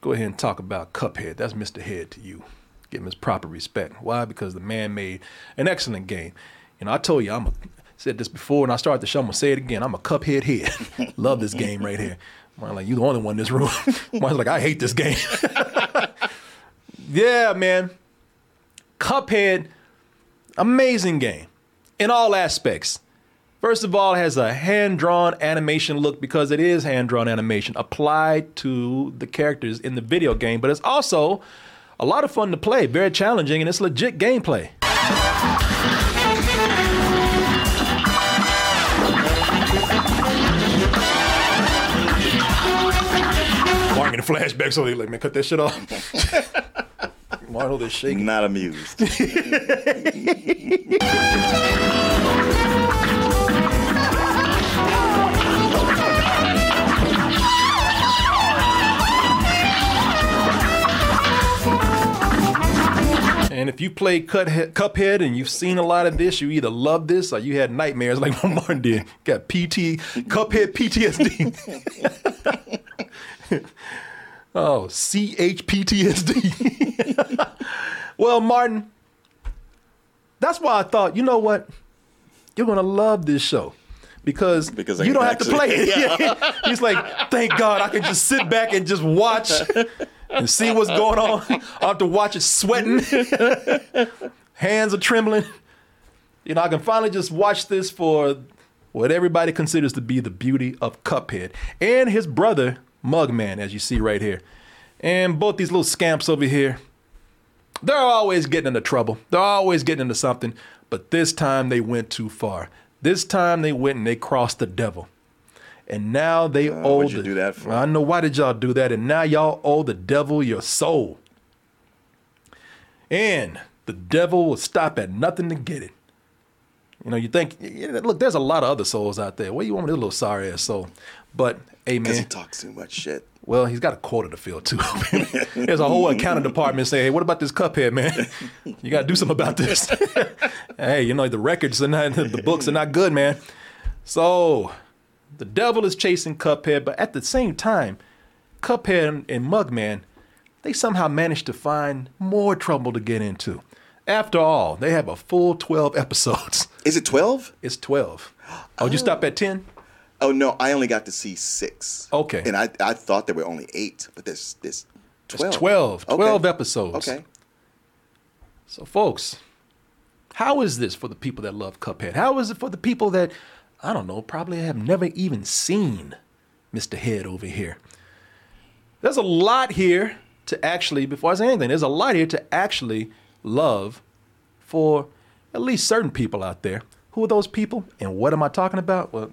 go ahead and talk about Cuphead. That's Mr. Head to you. Give him his proper respect. Why? Because the man made an excellent game. You know, I told you I'm a said this before, and I started the show. I'm gonna say it again. I'm a Cuphead head. Love this game right here. I'm like, you the only one in this room. Mine's like, I hate this game. yeah, man. Cuphead, amazing game in all aspects. First of all, it has a hand drawn animation look because it is hand drawn animation applied to the characters in the video game, but it's also a lot of fun to play, very challenging, and it's legit gameplay. Mark in the flashback, so they like, man, cut that shit off. Marlo, they're shaking. Not amused. And if you play Cuthead, Cuphead and you've seen a lot of this, you either love this or you had nightmares like my Martin did. Got PT, Cuphead PTSD. oh, CH PTSD. well, Martin, that's why I thought, you know what? You're going to love this show because, Because you don't have to play it. He's like, thank God I can just sit back and just watch and see what's going on. I have to watch it sweating. Hands are trembling. You know, I can finally just watch this for what everybody considers to be the beauty of Cuphead and his brother, Mugman, as you see right here. And both these little scamps over here, they're always getting into trouble. They're always getting into something. But this time they went too far. This time they went and they crossed the devil. And now they uh, owe what'd you the- do that for? I know why did y'all do that? And now y'all owe the devil your soul. And the devil will stop at nothing to get it. You know, you think, yeah, look, there's a lot of other souls out there. What do you want with this little sorry ass soul? But, hey, Because he talks too much shit. well, he's got a quarter to fill too. There's a whole accounting department saying, "Hey, what about this cuphead, man? You got to do something about this." hey, you know the records are not, the books are not good, man. So, the devil is chasing Cuphead, but at the same time, Cuphead and Mugman, they somehow managed to find more trouble to get into. After all, they have a full 12 episodes. Is it 12? It's 12. Oh, did you stop at 10? Oh, no, I only got to see six. Okay. And I, I thought there were only eight, but there's, there's 12. It's 12. 12 episodes. Okay. So, folks, how is this for the people that love Cuphead? How is it for the people that, I don't know, probably have never even seen Mr. Head over here? There's a lot here to actually, before I say anything, there's a lot here to actually love for at least certain people out there. Who are those people and what am I talking about? Well,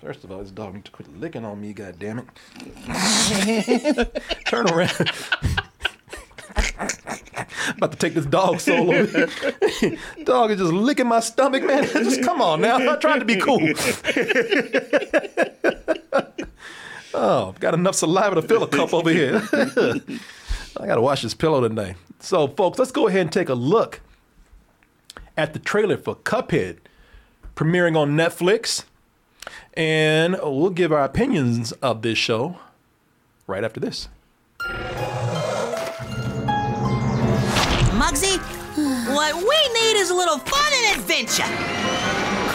first of all, this dog needs to quit licking on me, God damn it. Turn around. About to take this dog solo. dog is just licking my stomach, man. just come on now. I'm not trying to be cool. oh, got enough saliva to fill a cup over here. I gotta wash this pillow tonight. So, folks, let's go ahead and take a look at the trailer for Cuphead premiering on Netflix. And we'll give our opinions of this show right after this. What we need is a little fun and adventure.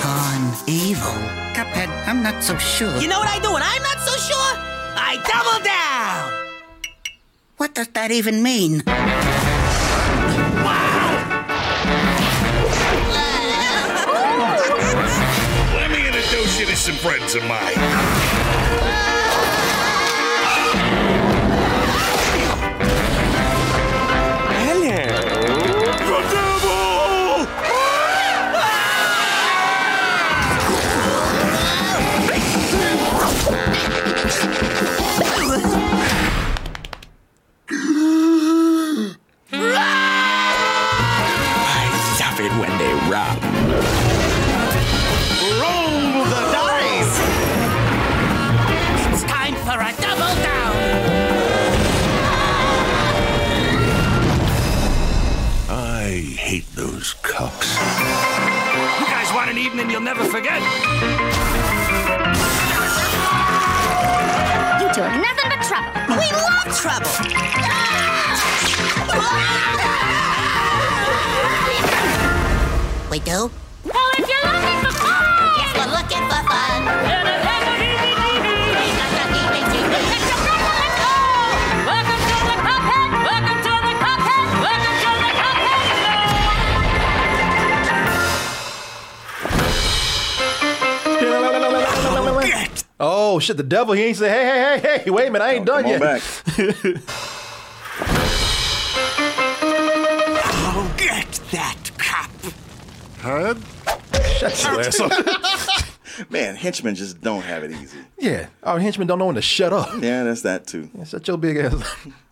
Con evil. Cuphead, I'm not so sure. You know what I do when I'm not so sure? I double down. What does that even mean? Wow! Let me introduce you to some friends of mine. Oh shit! The devil. He ain't say, hey, hey, hey, hey. Wait a minute, I ain't done Come on yet. back. Oh, get that cop. Shut your ass up. Man, henchmen just don't have it easy. yeah, our henchmen don't know when to shut up. Yeah, that's that too. Shut your big ass. up.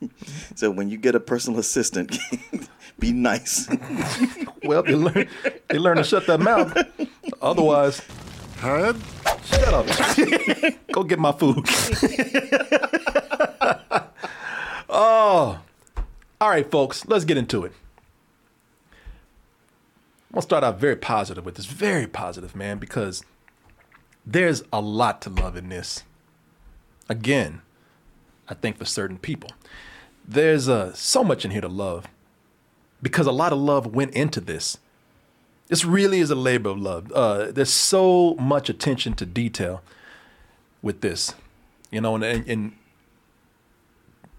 So when you get a personal assistant, be nice. Well, they learn, you learn to shut that mouth. Otherwise, shut up. Go get my food. oh, all right, folks. Let's get into it. I'm gonna start out very positive with this. Very positive, man, because there's a lot to love in this. Again, I think for certain people, there's uh, so much in here to love because a lot of love went into this. This really is a labor of love. Uh, there's so much attention to detail with this, you know, and, and, and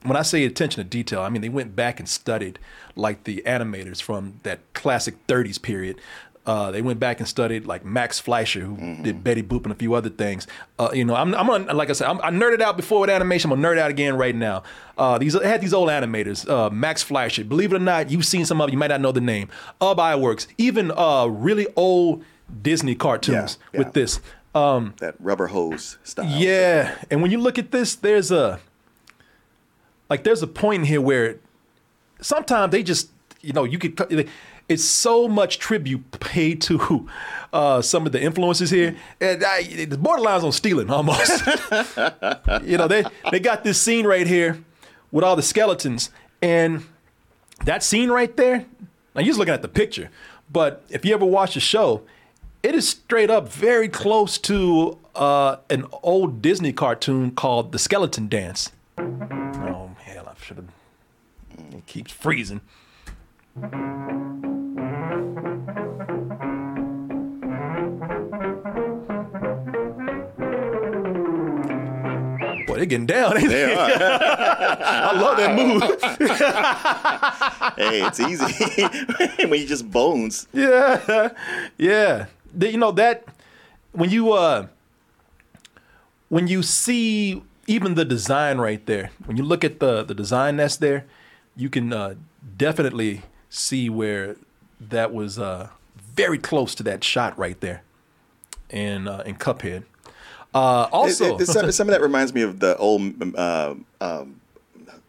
when I say attention to detail, I mean they went back and studied like the animators from that classic 30s period. Uh, they went back and studied like Max Fleischer, who did Betty Boop and a few other things. Uh, you know, I'm, I'm on, like I said, I'm, I nerded out before with animation. I'm gonna nerd out again right now. Uh, these I had these old animators, uh, Max Fleischer. Believe it or not, you've seen some of. You might not know the name. Ub Iwerks, even uh, really old Disney cartoons Yeah, with this. Um, that rubber hose style. yeah, and when you look at this, there's a like there's a point in here where sometimes they just you know you could it's so much tribute paid to uh, some of the influences here, and I, the borderlines on stealing almost. you know they they got this scene right here with all the skeletons, and that scene right there. Now you're just looking at the picture, but if you ever watch the show, it is straight up very close to uh, an old Disney cartoon called The Skeleton Dance. Oh hell, I should have. It keeps freezing. Boy, they're getting down. ain't they? They are. I love that move. hey, it's easy when you just bones. yeah, yeah. You know that when you uh when you see even the design right there, when you look at the the design that's there, you can uh, definitely see where that was uh, very close to that shot right there in uh, in Cuphead. Uh, also, it- it's some, some of that reminds me of the old um, um,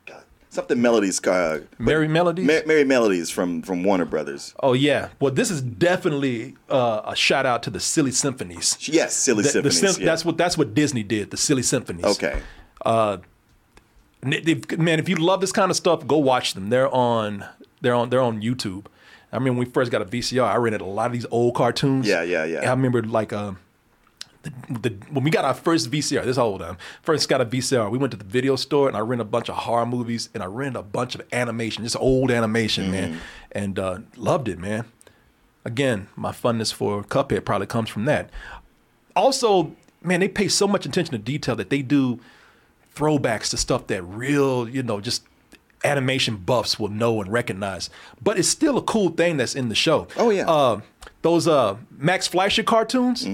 God, something melodies. Uh, Merrie Melodies. Ma- Merrie Melodies from from Warner Brothers. oh yeah, well this is definitely uh, a shout out to the Silly Symphonies. Yes, silly The- the symphonies. sym- yeah. That's what that's what Disney did. The Silly Symphonies. Okay. They- man, if you love this kind of stuff, go watch them. They're on they're on they're on YouTube. I mean, when we first got a VCR, I rented a lot of these old cartoons. Yeah, yeah, yeah. And I remember like um, the, the when we got our first VCR. This old I'm. First got a VCR. We went to the video store and I rented a bunch of horror movies and I rented a bunch of animation, just old animation, man, Mm-hmm. and uh, loved it, man. Again, my fondness for Cuphead probably comes from that. Also, man, they pay so much attention to detail that they do throwbacks to stuff that real, you know, just animation buffs will know and recognize. But it's still a cool thing that's in the show. Oh, yeah. Uh, those uh, Max Fleischer cartoons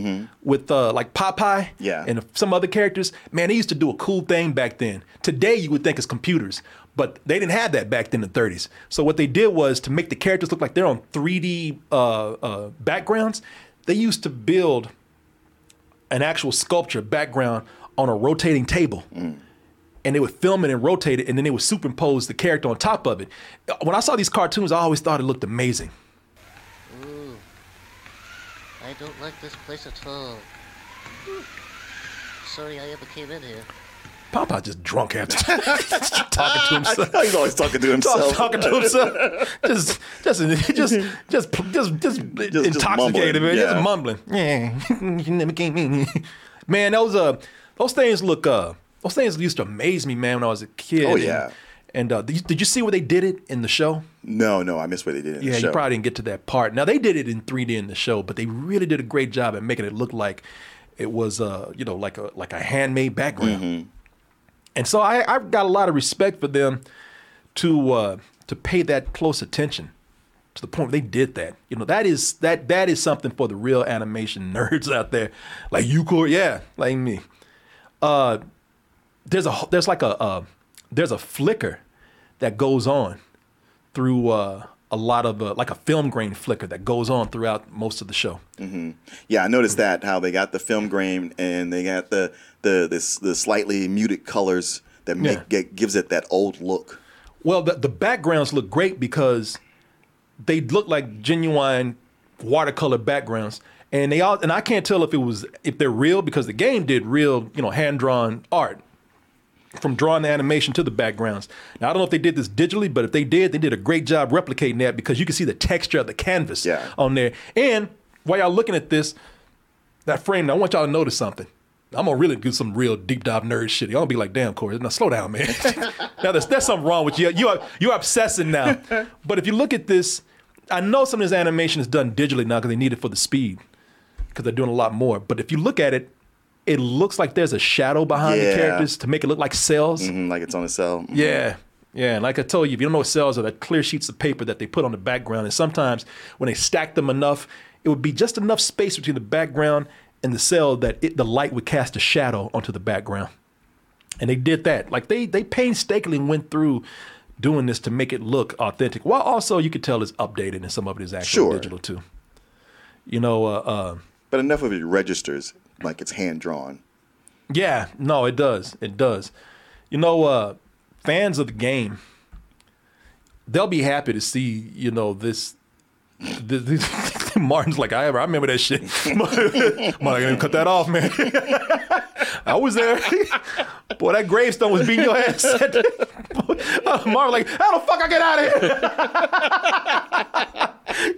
with uh, like Popeye Mm-hmm. Yeah. and some other characters, man, they used to do a cool thing back then. Today, you would think it's computers, but they didn't have that back then in the 30s. So what they did was to make the characters look like they're on 3D uh, uh, backgrounds, they used to build an actual sculpture background on a rotating table. And they would film it and rotate it, and then they would superimpose the character on top of it. When I saw these cartoons, I always thought it looked amazing. Ooh. I don't like this place at all. Sorry I ever came in here. Papa just drunk after talking to himself. He's always talking to himself. talking to himself, just, just, just, just, just, just, intoxicated, man. yeah. Just mumbling. Yeah, you never came in. Man, those uh, those things look uh, those things used to amaze me, man, when I was a kid. Oh, and- yeah. And uh, did, you, did you see where they did it in the show? No, no, I missed where they did in Yeah, the show. you probably didn't get to that part. Now they did it in 3D in the show, but they really did a great job at making it look like it was, uh, you know, like a like a handmade background. Mm-hmm. And so I, I've got a lot of respect for them to uh, to pay that close attention to the point where they did that. You know, that is that that is something for the real animation nerds out there, like you, Corey. Yeah, like me. Uh, there's a there's like a uh, there's a flicker that goes on through uh, a lot of uh, like a film grain flicker that goes on throughout most of the show. Yeah, I noticed that how they got the film grain and they got the the this the slightly muted colors that make Yeah. get, gives it that old look. Well, the, the backgrounds look great because they look like genuine watercolor backgrounds, and they all and I can't tell if it was if they're real because the game did real you know hand drawn art from drawing the animation to the backgrounds. Now I don't know if they did this digitally, but if they did, they did a great job replicating that because you can see the texture of the canvas Yeah. on there. And while y'all looking at this, that frame, I want y'all to notice something. I'm gonna really do some real deep dive nerd shit. Y'all gonna be like, damn, Corey, now slow down, man. now there's, there's something wrong with you. You are you're obsessing now. but if you look at this, I know some of this animation is done digitally now because they need it for the speed. Because they're doing a lot more. But if you look at it, it looks like there's a shadow behind the characters to make it look like cells. Mhm, like it's on a cell. Yeah. Yeah, and like I told you, if you don't know what cells are, they're clear sheets of paper that they put on the background. And sometimes when they stack them enough, it would be just enough space between the background and the cell that it, the light would cast a shadow onto the background. And they did that. Like they they painstakingly went through doing this to make it look authentic. While also you could tell it's updated and some of it is actually Sure. digital too. You know, uh, uh, But enough of it registers like it's hand drawn. Yeah, no, it does. It does. You know, uh, fans of the game, they'll be happy to see, you know, this. this, this Martin's like, I, ever. I remember that shit. Martin, I cut that off, man. I was there. Boy, that gravestone was beating your ass. Martin like, how the fuck I get out of here?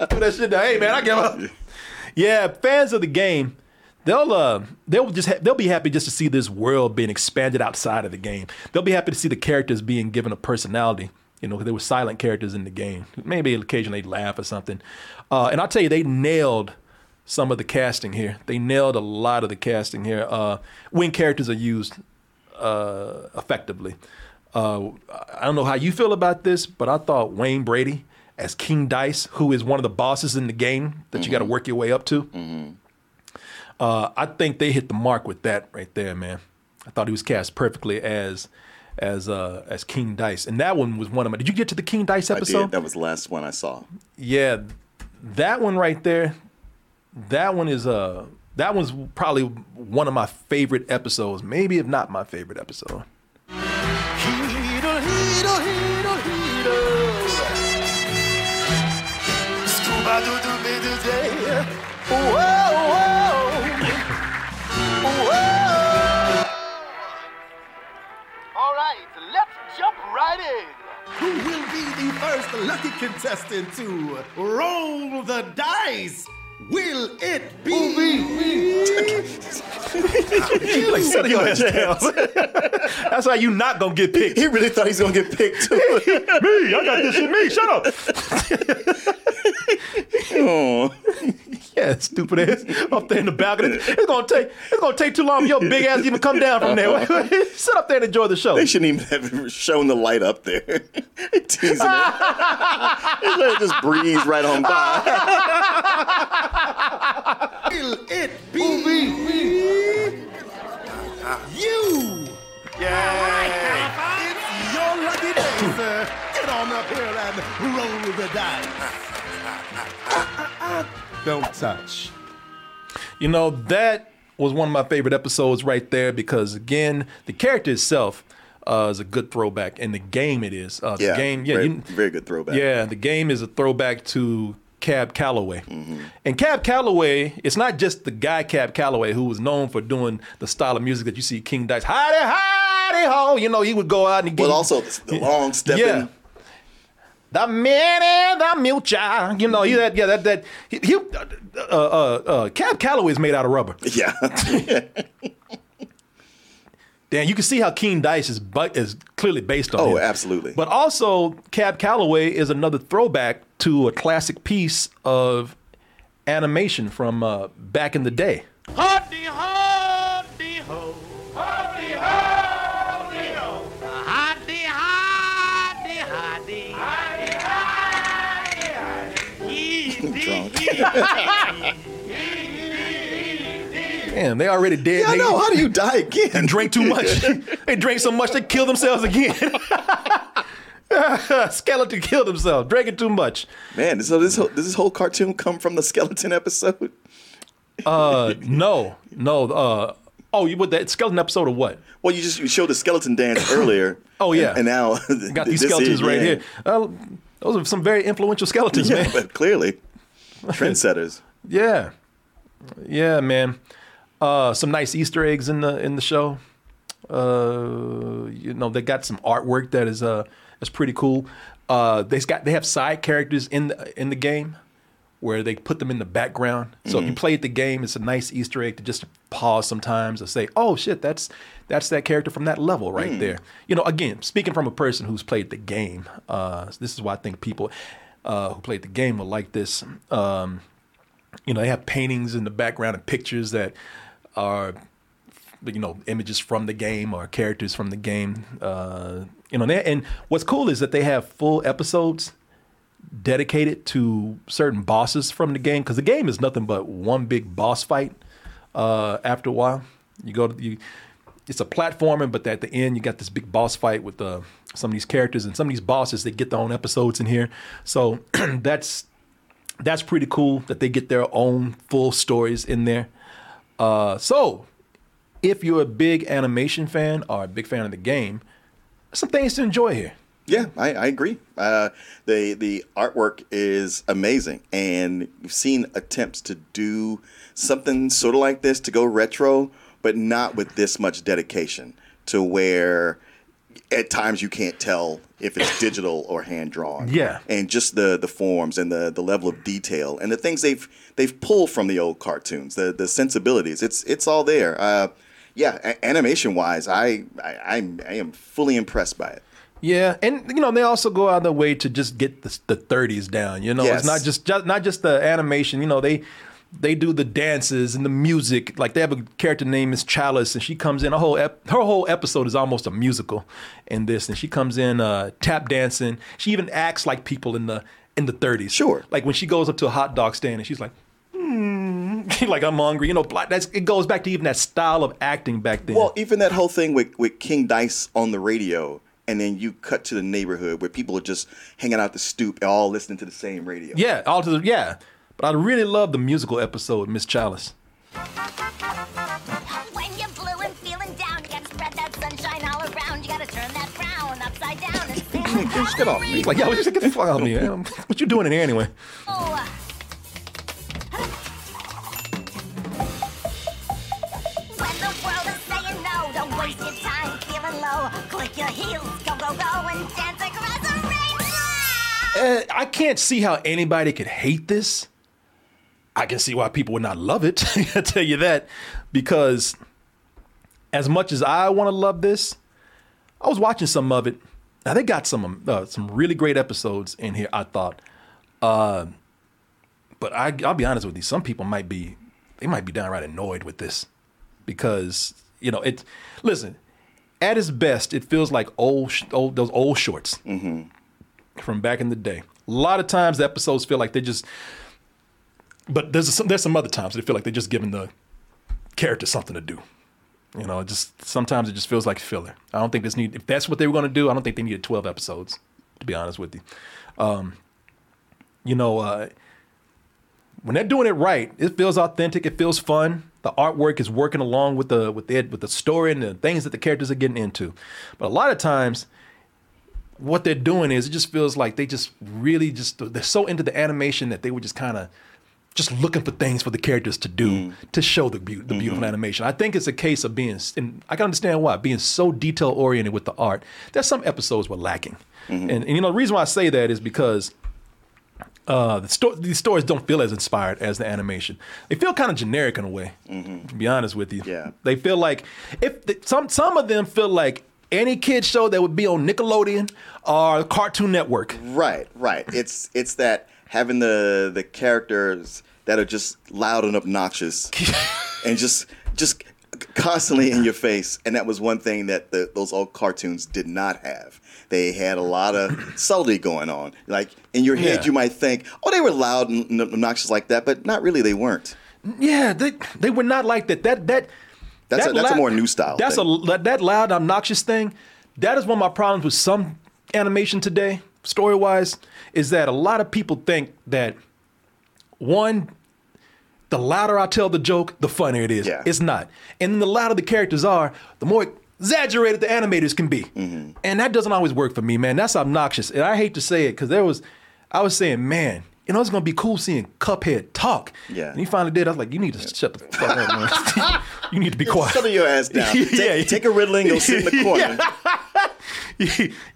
Threw that shit down. Hey, man, I give up. Yeah, fans of the game, they'll uh, they'll just ha- they'll be happy just to see this world being expanded outside of the game. They'll be happy to see the characters being given a personality. You know, there were silent characters in the game. Maybe occasionally they'd laugh or something. Uh, and I'll tell you, they nailed some of the casting here. They nailed a lot of the casting here. Uh, when characters are used uh, effectively. Uh, I don't know how you feel about this, but I thought Wayne Brady as King Dice, who is one of the bosses in the game that you got to work your way up to. Uh, I think they hit the mark with that right there, man. I thought he was cast perfectly as as uh, as King Dice, and that one was one of my. Did you get to the King Dice episode? I did. That was the last one I saw. Yeah, that one right there. That one is uh that one's probably one of my favorite episodes, maybe if not my favorite episode. The first lucky contestant to roll the dice. Will it be? me you like setting your ass down. That's why you not gonna get picked. He really thought he's gonna get picked too. me, I got this in me. Shut up. oh. Yeah, stupid ass up there in the balcony. It's gonna take it's gonna take too long for your big ass to even come down from there. Sit up there and enjoy the show. They shouldn't even have shown the light up there. Teasing it. Just it just breeze right on by. Will it be me? You! Yeah! It's your lucky day, sir. Get on up here and roll the dice. Uh, uh, uh, Don't touch. You know, that was one of my favorite episodes right there because again, the character itself uh, is a good throwback, and the game it is. Uh, the Yeah, game, yeah, very, you- very good throwback. Yeah, the game is a throwback to Cab Calloway. Mm-hmm. And Cab Calloway, it's not just the guy Cab Calloway who was known for doing the style of music that you see King Dice, hidey, hidey ho. You know, he would go out and get. But also the, the long stepping. Yeah. The man, and the mucha. You know, he that yeah that that he, he uh, uh, uh, uh, Cab Calloway is made out of rubber. Yeah. Dan, you can see how King Dice is bu- is clearly based on Oh, him. absolutely. But also, Cab Calloway is another throwback to a classic piece of animation from uh, back in the day. Hardy, hardy, ho. Hardy, hardy, Damn, they already dead. Yeah, I know. How do you die again? drink too much. they drink so much they kill themselves again. Skeleton killed himself drinking too much. Man, so this whole, does this whole cartoon come from the skeleton episode? Uh, no, no. Uh, oh, you with that skeleton episode of what? Well, you just you showed the skeleton dance earlier. Oh, yeah. and, and now Got these skeletons right yeah. here. Uh, those are some very influential skeletons, Yeah, man. but clearly, trendsetters. Yeah, yeah, man. Uh, some nice Easter eggs in the in the show. Uh, you know, they got some artwork that is uh that's pretty cool. Uh, they got they have side characters in the in the game where they put them in the background. So if you played the game, it's a nice Easter egg to just pause sometimes and say, "Oh shit, that's that's that character from that level right there." You know, again, speaking from a person who's played the game, uh, this is why I think people uh, who played the game will like this. Um, you know, they have paintings in the background and pictures that are, you know, images from the game or characters from the game. Uh, you know, and and what's cool is that they have full episodes dedicated to certain bosses from the game because the game is nothing but one big boss fight. Uh, after a while, you go to you. It's a platformer, but at the end you got this big boss fight with uh, some of these characters and some of these bosses. They get their own episodes in here, so that's that's pretty cool that they get their own full stories in there. Uh, so, if you're a big animation fan or a big fan of the game, some things to enjoy here. Yeah, I, I agree. Uh, the the artwork is amazing, and you've seen attempts to do something sort of like this to go retro, but not with this much dedication. To where at times you can't tell if it's digital or hand drawn. Yeah. and just the the forms and the the level of detail and the things they've they've pulled from the old cartoons, the the sensibilities. It's it's all there. Uh, yeah, a- animation wise, I, I I'm I am fully impressed by it. Yeah, and you know they also go out of their way to just get the, the 30s down. You know, Yes. it's not just, just not just the animation. You know, they they do the dances and the music. Like they have a character named Miss Chalice, and she comes in. A whole ep- her whole episode is almost a musical in this, and she comes in uh, tap dancing. She even acts like people in the in the 30s. Sure. Like when she goes up to a hot dog stand and she's like. Hmm, like I'm hungry, you know. That's it goes back to even that style of acting back then. Well, even that whole thing with, with King Dice on the radio, and then you cut to the neighborhood where people are just hanging out the stoop, all listening to the same radio. yeah, all to the yeah. But I really love the musical episode, Miss Chalice. When you're blue and feeling down, you gotta spread that sunshine all around. You gotta turn that frown upside down and. Just get off me. Like, yo, just get the fuck out of me. man. What you doing in here anyway? Oh, When the world is saying no, don't waste your time feeling low. Click your heels, go, go, go, and dance across the rainbow. Uh, I can't see how anybody could hate this. I can see why people would not love it. I tell you that because as much as I want to love this, I was watching some of it. Now they got some uh, some really great episodes in here. I thought, uh, but I, I'll be honest with you. Some people might be they might be downright annoyed with this because you know it. Listen, at its best, it feels like old, old those old shorts from back in the day. A lot of times the episodes feel like they just, but there's some, there's some other times they feel like they're just giving the character something to do. You know, it just sometimes it just feels like filler. I don't think this need if that's what they were going to do. I don't think they needed 12 episodes. To be honest with you, um, you know, uh, when they're doing it right, it feels authentic. It feels fun. The artwork is working along with the with the with the story and the things that the characters are getting into. But a lot of times, what they're doing is it just feels like they just really just they're so into the animation that they were just kind of just looking for things for the characters to do mm. to show the, beau- the mm-hmm. beautiful animation. I think it's a case of being, and I can understand why, being so detail oriented with the art. That some episodes were lacking, mm-hmm. and, and you know the reason why I say that is because uh, the sto- these stories don't feel as inspired as the animation. They feel kind of generic in a way. Mm-hmm. To be honest with you, Yeah. they feel like if the, some some of them feel like any kid show that would be on Nickelodeon or Cartoon Network. Right, right. It's it's that having the the characters that are just loud and obnoxious, and just just constantly in your face. And that was one thing that the, those old cartoons did not have. They had a lot of subtlety going on. Like in your head, Yeah. you might think, "Oh, they were loud and obnoxious like that," but not really. They weren't. Yeah, they they were not like that. That that That's that a, that's a more new style. That's thing. a that, that loud, obnoxious thing. That is one of my problems with some animation today, story wise, is that a lot of people think that one, the louder I tell the joke, the funnier it is. Yeah. It's not. And then the louder the characters are, the more exaggerated the animators can be. Mm-hmm. And that doesn't always work for me, man. That's obnoxious. And I hate to say it because there was, I was saying, man, you know, it's gonna be cool seeing Cuphead talk. Yeah. And he finally did. I was like, you need to shut the fuck up, man. you need to be quiet. Shut your ass down. Take, Yeah. take a Ritalin, go sit in the corner.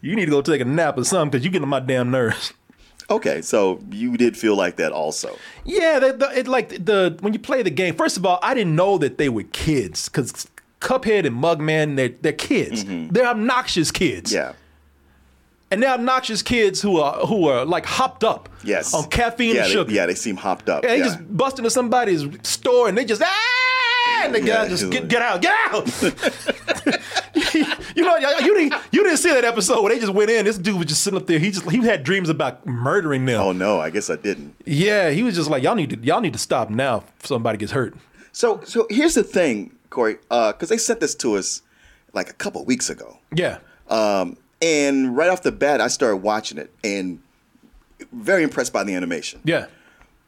you need to go take a nap or something because you're getting on my damn nerves. Okay, so you did feel like that also. Yeah, the, the, it like the when you play the game. First of all, I didn't know that they were kids because Cuphead and Mugman, they're they're kids. They're obnoxious kids. Mm-hmm. Yeah. and they're obnoxious kids who are who are like hopped up. Yes. on caffeine yeah, and they- sugar. yeah, they seem hopped up. And they yeah. just bust into somebody's store and they just ah, and the Yeah, guy just dude. get get out, get out. you know, you didn't you didn't see that episode where they just went in. This dude was just sitting up there. He just he had dreams about murdering them. Oh no, I guess I didn't. Yeah, he was just like y'all need to y'all need to stop now. If somebody gets hurt. So, so here's the thing, Corey, because they sent this to us like a couple weeks ago, Yeah, um, and right off the bat, I started watching it and very impressed by the animation. yeah,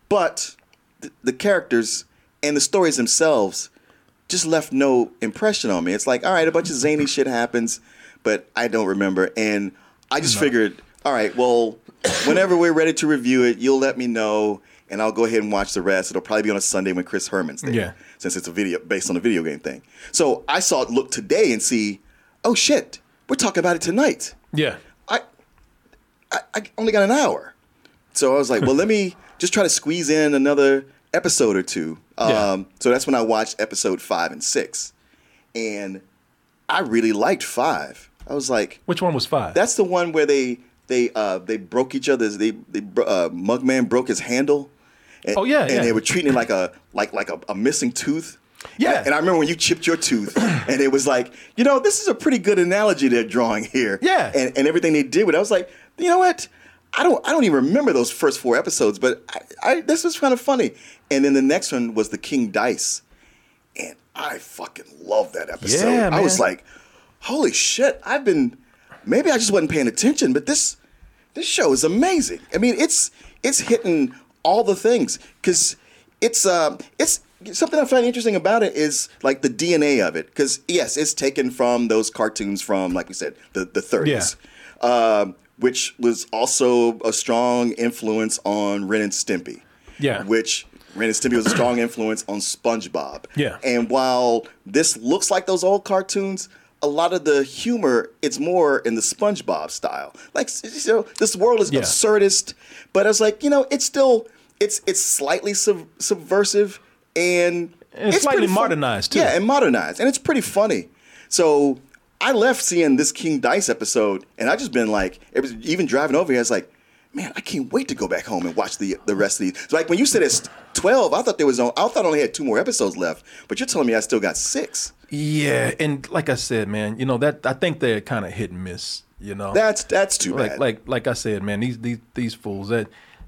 But th- the characters and the stories themselves just left no impression on me. It's like, all right, a bunch of zany shit happens, but I don't remember. And I just figured, all right, well, whenever we're ready to review it, you'll let me know, and I'll go ahead and watch the rest. It'll probably be on a Sunday when Chris Herman's there, Yeah. since it's a video based on a video game thing. So I saw it look today and see, oh shit, we're talking about it tonight. yeah. I, I, I only got an hour. So I was like, well, let me just try to squeeze in another episode or two. Um, Yeah. So that's when I watched episode five and six. And I really liked five. I was like, Which one was five? that's the one where they they uh, they broke each other's they they uh, Mugman broke his handle. And, Oh, yeah, and yeah. they were treating it like a like like a, a missing tooth. Yeah. and I remember when you chipped your tooth, and it was like, you know, this is a pretty good analogy they're drawing here. Yeah. and, and everything they did with it, I was like, you know what? I don't I don't even remember those first four episodes, but I, I this was kind of funny. And then the next one was the King Dice, and I fucking love that episode. Yeah, I was like, holy shit! I've been maybe I just wasn't paying attention, but this this show is amazing. I mean, it's it's hitting all the things because it's um it's something I find interesting about it is like the DNA of it because yes, it's taken from those cartoons from like we said the the 30s, um, which was also a strong influence on Ren and Stimpy. Yeah. which. Ren and Stimpy was a strong influence on SpongeBob. Yeah. And while this looks like those old cartoons, a lot of the humor it's more in the SpongeBob style. Like you know, this world is Yeah. absurdist, but I was like, you know, it's still it's it's slightly sub- subversive and, And it's slightly pretty fun- modernized, too. Yeah, and modernized, and it's pretty funny. So I left seeing this King Dice episode, and I just been like, it was even driving over here. I was like, man, I can't wait to go back home and watch the the rest of these. So like when you said it's twelve, I thought there was on, I thought I only had two more episodes left, but you're telling me I still got six. Yeah, and like I said, man, you know that I think they're kind of hit and miss. You know, That's that's too like bad. like like I said, man, these these these fools that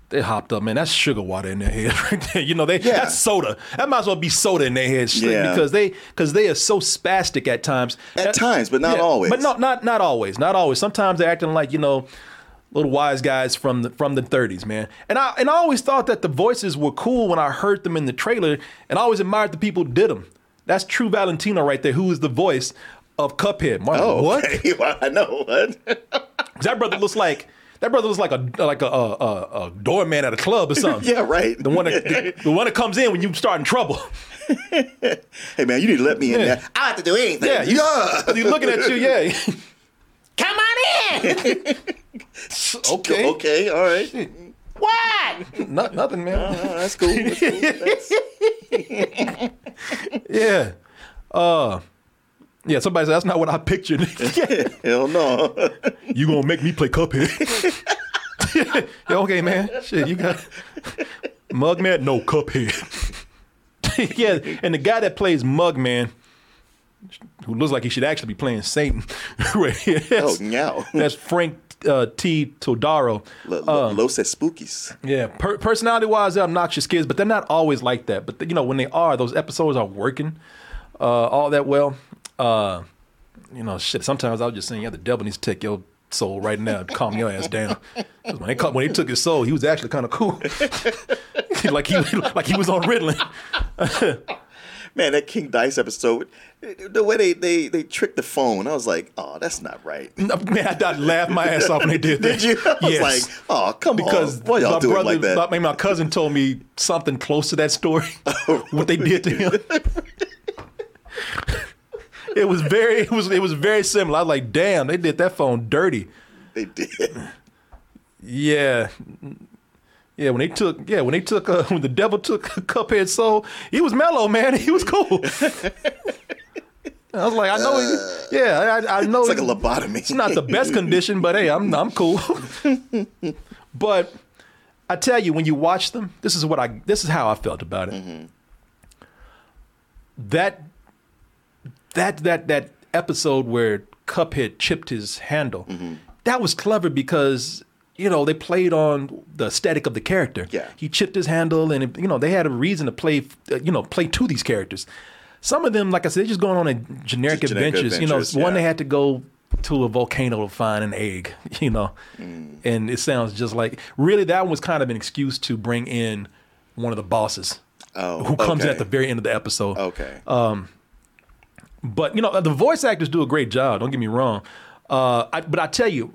they hopped up, man. That's sugar water in their head right there. You know, they Yeah. that's soda. That might as well be soda in their head Yeah. because they because they are so spastic at times. At Uh, times, but not always. But not not not always. Not always. Sometimes they're acting like you know. Little wise guys from the from the 30s, man, and I and I always thought that the voices were cool when I heard them in the trailer, and I always admired the people who did them. That's Tru Valentino right there, who is the voice of Cuphead. Marlon, oh, what? okay. Well, I know what. That brother looks like that brother looks like a like a a, a, a doorman at a club or something. yeah, right. The one that the, the one that comes in when you start in trouble. hey man, you need to let me in Yeah. there. I don't have to do anything. Yeah, you, yeah. he's looking at you. Yeah. Come on in! okay. Okay, all right. What? No, nothing, man. Oh, that's cool. That's cool. That's- Yeah. Uh yeah, somebody said that's not what I pictured. Hell no. you gonna make me play Cuphead. yeah, okay, man. Shit, you got Mugman? No, Cuphead. yeah, and the guy that plays Mugman, who looks like he should actually be playing Satan, right here. Oh, meow. That's Frank uh, T. Todaro. Lo- lo- Los Spookies. Yeah, per- personality wise, they're obnoxious kids, but they're not always like that. But you know, when they are, those episodes are working uh, all that well. Uh, you know, shit. Sometimes I was just saying, yeah, the devil needs to take your soul right now, and calm your ass down. 'Cause when they caught, when they took his soul, he was actually kind of cool, like he like he was on Ritalin. Man, that King Dice episode, the way they, they, they tricked the phone, I was like, oh, that's not right. Man, I, I laughed my ass off when they did that. Did you? I was Yes. like, oh, come because on. Why y'all my do it brother, like that? I mean, my cousin told me something close to that story. what they did to him. it was very, it was, it was very similar. I was like, damn, they did that phone dirty. They did. Yeah, yeah. When they took, yeah, when they took, uh, when the devil took Cuphead soul, he was mellow, man. He was cool. I was like, I know, he, uh, yeah, I, I know. It's like a lobotomy. It's not the best condition, but hey, I'm I'm cool. but I tell you, when you watch them, this is what I this is how I felt about it. Mm-hmm. That that that that episode where Cuphead chipped his handle, mm-hmm. that was clever because you know they played on the aesthetic of the character. Yeah. he chipped his handle, and it, you know they had a reason to play, uh, you know, play to these characters. Some of them, like I said, they're just going on a generic, Just generic adventures. You know, adventures, one they had to go to a volcano to find an egg. You know, Mm. and it sounds just like really that one was kind of an excuse to bring in one of the bosses Oh, who comes in at the very end of the episode. Okay. Um, but you know, the voice actors do a great job. Don't get me wrong. Uh, I, but I tell you,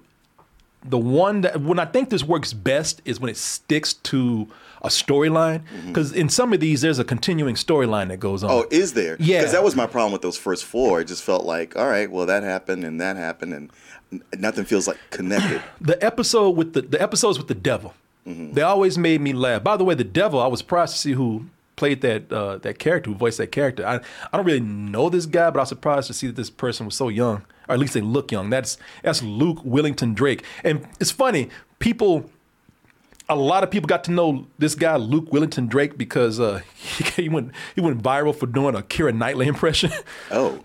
the one that when I think this works best is when it sticks to a storyline. Because in some of these, there's a continuing storyline that goes on. Mm-hmm. Oh, is there? Yeah. Because that was my problem with those first four. It just felt like, all right, well, that happened and that happened, and nothing feels like connected. the episode with the the episodes with the devil, Mm-hmm. they always made me laugh. By the way, the devil, I was surprised to see who played that uh, that character, who voiced that character. I I don't really know this guy, but I was surprised to see that this person was so young, or at least they look young. That's that's Luke Millington Drake, and it's funny people. A lot of people got to know this guy Luke Millington Drake because uh, he, went he went viral for doing a Keira Knightley impression. Oh,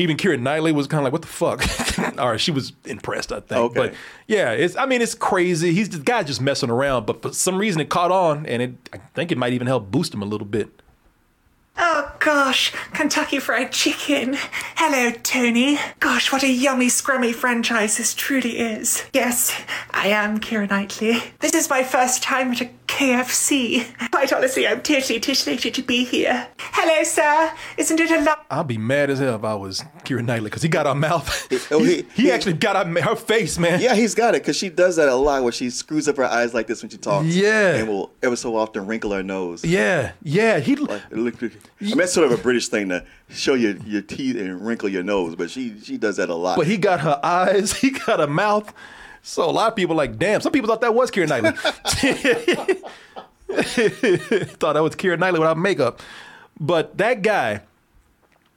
even Keira Knightley was kind of like, "What the fuck?" or she was impressed, I think. Okay. But yeah, it's I mean, it's crazy. He's the guy just messing around, but for some reason it caught on, and it I think it might even help boost him a little bit. Oh gosh, Kentucky Fried Chicken. Hello, Tony. Gosh, what a yummy, scrummy franchise this truly is. Yes, I am Keira Knightley. This is my first time at a KFC. Quite honestly, I'm totally titillated to be here. Hello, sir. Isn't it a lot? I'd be mad as hell if I was Keira Knightley because he got her mouth. Oh, he, he- he he- actually got her, her face, man. yeah, he's got it because she does that a lot where she screws up her eyes like this when she talks. Yeah. And will ever so often wrinkle her nose. yeah, yeah. He Like, it I mean, that's sort of a British thing to show your, your teeth and wrinkle your nose, but she she does that a lot. But he got her eyes, he got her mouth. So a lot of people like, damn, some people thought that was Keira Knightley. thought that was Keira Knightley without makeup. But that guy,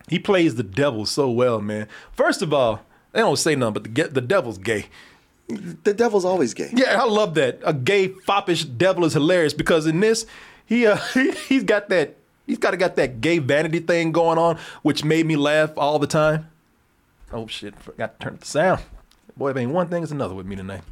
he plays the devil so well, man. First of all, they don't say nothing, but the, the devil's gay. the devil's always gay. Yeah, I love that. A gay foppish devil is hilarious because in this, he uh, he's got that he's got got that gay vanity thing going on, which made me laugh all the time. Oh shit, forgot to turn up the sound. Boy, if ain't one thing, it's another with me tonight.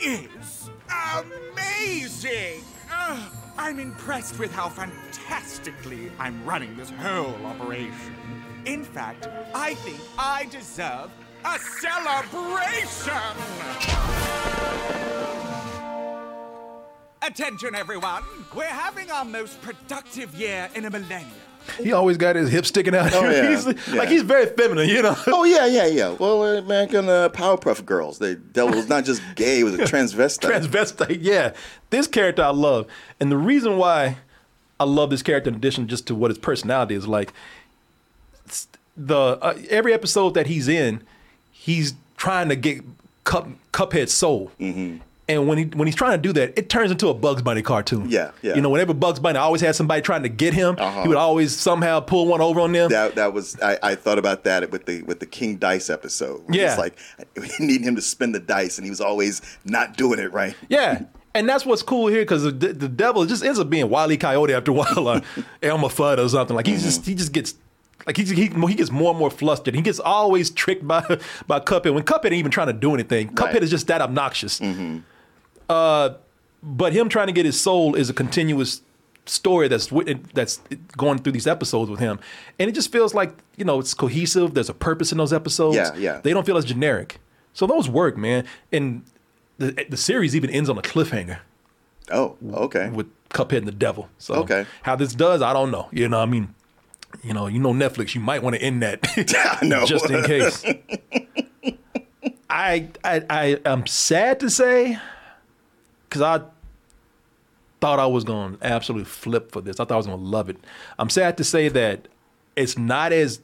is amazing! Ugh, I'm impressed with how fantastically I'm running this whole operation. In fact, I think I deserve a celebration! Attention, everyone! We're having our most productive year in a millennia. He always got his hips sticking out. Oh, yeah. he's, Yeah. Like he's very feminine, you know. Oh yeah, yeah, yeah. Well, American uh, Powerpuff Girls. The devil's not just gay; it was a transvestite. transvestite. Yeah, this character I love, and the reason why I love this character, in addition just to what his personality is like, the uh, every episode that he's in, he's trying to get Cup, Cuphead's soul, And when he when he's trying to do that, it turns into a Bugs Bunny cartoon. Yeah, yeah. You know, whenever Bugs Bunny always had somebody trying to get him, Uh-huh. he would always somehow pull one over on them. That that was I, I thought about that with the with the King Dice episode. Yeah. it's like we need him to spin the dice, and he was always not doing it right. Yeah. And that's what's cool here because the, the devil just ends up being Wile E. Coyote after a while, or Elmer Fudd or something. Like he just he just gets like he, he he gets more and more flustered. He gets always tricked by by Cuphead when Cuphead ain't even trying to do anything. Cuphead is just that obnoxious. Uh, but him trying to get his soul is a continuous story that's that's going through these episodes with him, and it just feels like you know it's cohesive. There's a purpose in those episodes. Yeah, yeah. They don't feel as generic, so those work, man. And the the series even ends on a cliffhanger. Oh, okay. With Cuphead and the devil. So Okay. how this does, I don't know. You know, I mean, you know, you know Netflix, you might want to end that just in case. I I I am sad to say because I thought I was going to absolutely flip for this. I thought I was going to love it. I'm sad to say that it's not as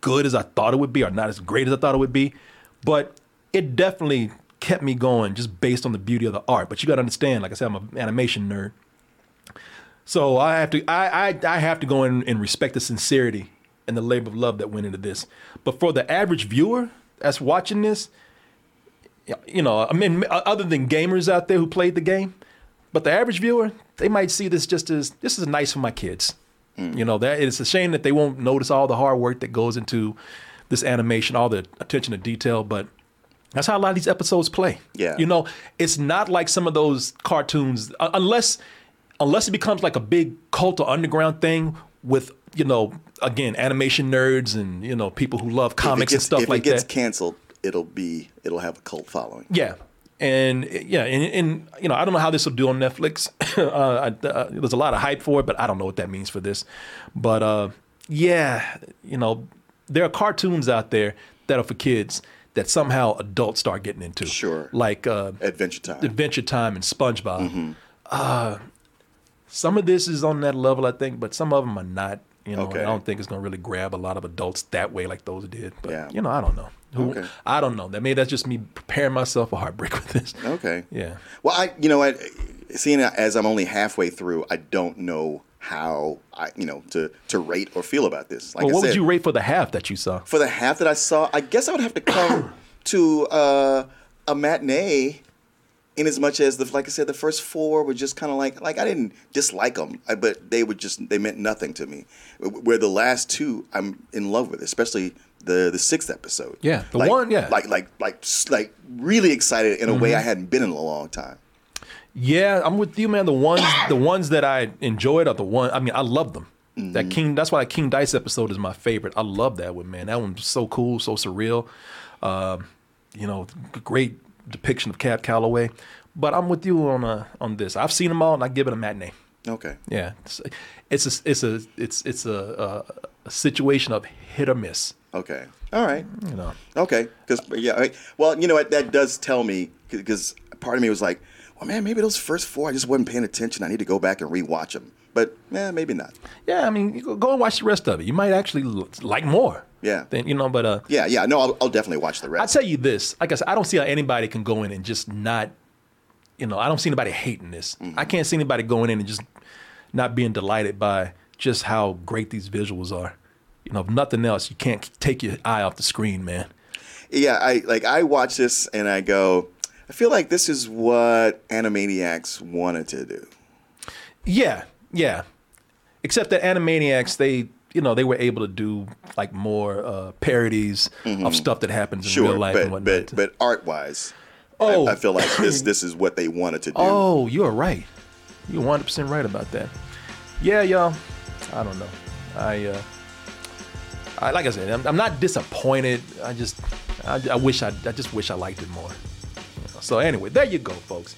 good as I thought it would be, or not as great as I thought it would be, but it definitely kept me going just based on the beauty of the art. But you got to understand, like I said, I'm an animation nerd. So I have to I I, I have to go in and respect the sincerity and the labor of love that went into this. But for the average viewer that's watching this, you know, I mean, other than gamers out there who played the game, but the average viewer, they might see this just as this is nice for my kids. You know, that it's a shame that they won't notice all the hard work that goes into this animation, all the attention to detail, but that's how a lot of these episodes play. Yeah. You know, it's not like some of those cartoons uh, unless unless it becomes like a big cult or underground thing with, you know, again, animation nerds and, you know, people who love comics if gets, and stuff if like it gets that. canceled, it'll be it'll have a cult following. Yeah. And yeah, and, and you know, I don't know how this will do on Netflix. uh, I, uh, there's a lot of hype for it, but I don't know what that means for this. But uh, yeah, you know, there are cartoons out there that are for kids that somehow adults start getting into. Sure. Like uh, Adventure Time. Adventure Time and SpongeBob. Mm-hmm. Uh, some of this is on that level, I think, but some of them are not. You know, Okay. I don't think it's going to really grab a lot of adults that way like those did. But Yeah. you know, I don't know. Who, Okay. I don't know. That maybe that's just me preparing myself for heartbreak with this. Okay. Yeah. Well, I you know what, seeing as I'm only halfway through, I don't know how I you know to to rate or feel about this. Like well, I what said, would you rate for the half that you saw? for the half that I saw? I guess I would have to come to uh, a matinee. In as much as the like I said, the first four were just kind of like like I didn't dislike them, but they were just they meant nothing to me. Where the last two I'm in love with, especially the the sixth episode. Yeah, the Like- one, yeah. like like like like really excited in a way Mhm. I hadn't been in a long time. Yeah, I'm with you, man. The ones, the ones that I enjoyed are the one. I mean, I love them. Mm-hmm. That King. That's why that King Dice episode is my favorite. I love that one, man. That one's so cool, so surreal. Um, you know, great depiction of Cab Calloway. But I'm with you on uh, on this. I've seen them all, and I give it a matinee. Okay. Yeah, it's it's a it's a it's it's a, a, a situation of hit or miss. Okay. All right. You know. Okay. Because yeah. right. Well, you know what? That does tell me because part of me was like, well, man, maybe those first four I just wasn't paying attention. I need to go back and rewatch them. But yeah, maybe not. Yeah, I mean, go- go and watch the rest of it. You might actually like more. Yeah. Than, you know, but uh, Yeah. Yeah. No, I'll, I'll definitely watch the rest. I tell you this, like I said, I don't see how anybody can go in and just not, you know, I don't see anybody hating this. Mm-hmm. I can't see anybody going in and just not being delighted by just how great these visuals are. You know, if nothing else, you can't take your eye off the screen, man. Yeah. I like I watch this and I go, I feel like this is what Animaniacs wanted to do. Yeah, yeah. Except that Animaniacs, they, you know, they were able to do like more uh, parodies of stuff that happens in Mm-hmm. Sure, real life but and whatnot. but but art wise, Oh. I, I feel like this this is what they wanted to do. Oh, you're right. You're 100% right about that. Yeah, y'all. I don't know. I, uh, I like I said, I'm, I'm not disappointed. I just, I, I wish I, I just wish I liked it more. So anyway, there you go, folks.